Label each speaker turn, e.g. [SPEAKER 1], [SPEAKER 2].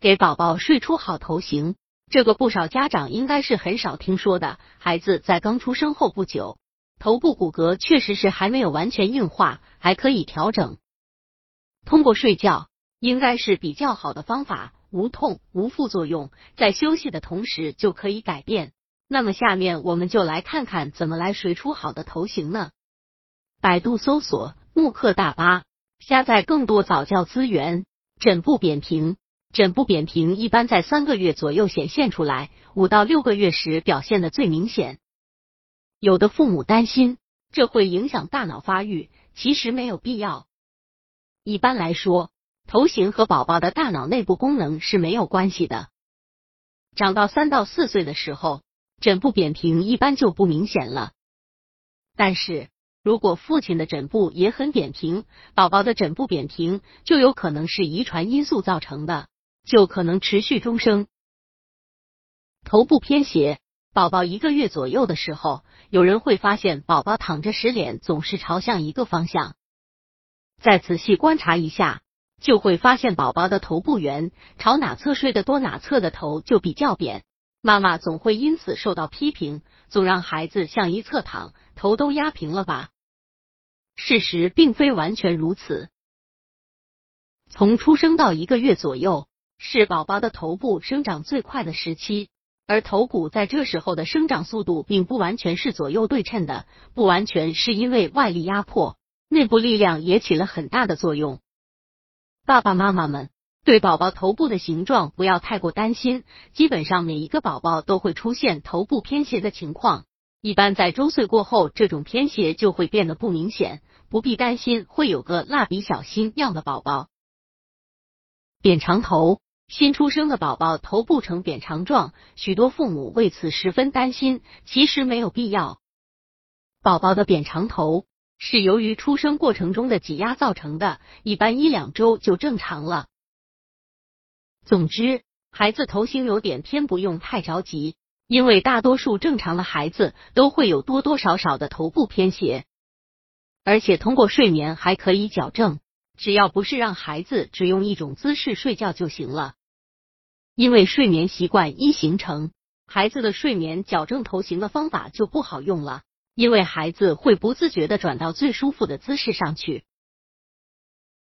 [SPEAKER 1] 给宝宝睡出好头型，这个不少家长应该是很少听说的。孩子在刚出生后不久，头部骨骼确实是还没有完全硬化，还可以调整。通过睡觉，应该是比较好的方法，无痛无副作用，在休息的同时就可以改变。那么下面我们就来看看怎么来睡出好的头型呢？百度搜索慕课大巴，下载更多早教资源。枕部扁平。枕部扁平一般在三个月左右显现出来，五到六个月时表现的最明显。有的父母担心这会影响大脑发育，其实没有必要。一般来说，头型和宝宝的大脑内部功能是没有关系的。长到三到四岁的时候，枕部扁平一般就不明显了。但是如果父亲的枕部也很扁平，宝宝的枕部扁平就有可能是遗传因素造成的。就可能持续终生。头部偏斜，宝宝一个月左右的时候，有人会发现宝宝躺着时脸总是朝向一个方向。再仔细观察一下，就会发现宝宝的头部圆，朝哪侧睡的多，哪侧的头就比较扁。妈妈总会因此受到批评，总让孩子向一侧躺，头都压平了吧？事实并非完全如此。从出生到一个月左右。是宝宝的头部生长最快的时期，而头骨在这时候的生长速度并不完全是左右对称的，不完全是因为外力压迫，内部力量也起了很大的作用。爸爸妈妈们对宝宝头部的形状不要太过担心，基本上每一个宝宝都会出现头部偏斜的情况，一般在周岁过后，这种偏斜就会变得不明显，不必担心会有个蜡笔小新样的宝宝。扁长头。新出生的宝宝头部呈扁长状，许多父母为此十分担心，其实没有必要。宝宝的扁长头是由于出生过程中的挤压造成的，一般一两周就正常了。总之，孩子头型有点偏，不用太着急，因为大多数正常的孩子都会有多多少少的头部偏斜，而且通过睡眠还可以矫正，只要不是让孩子只用一种姿势睡觉就行了。因为睡眠习惯一形成，孩子的睡眠矫正头型的方法就不好用了，因为孩子会不自觉的转到最舒服的姿势上去。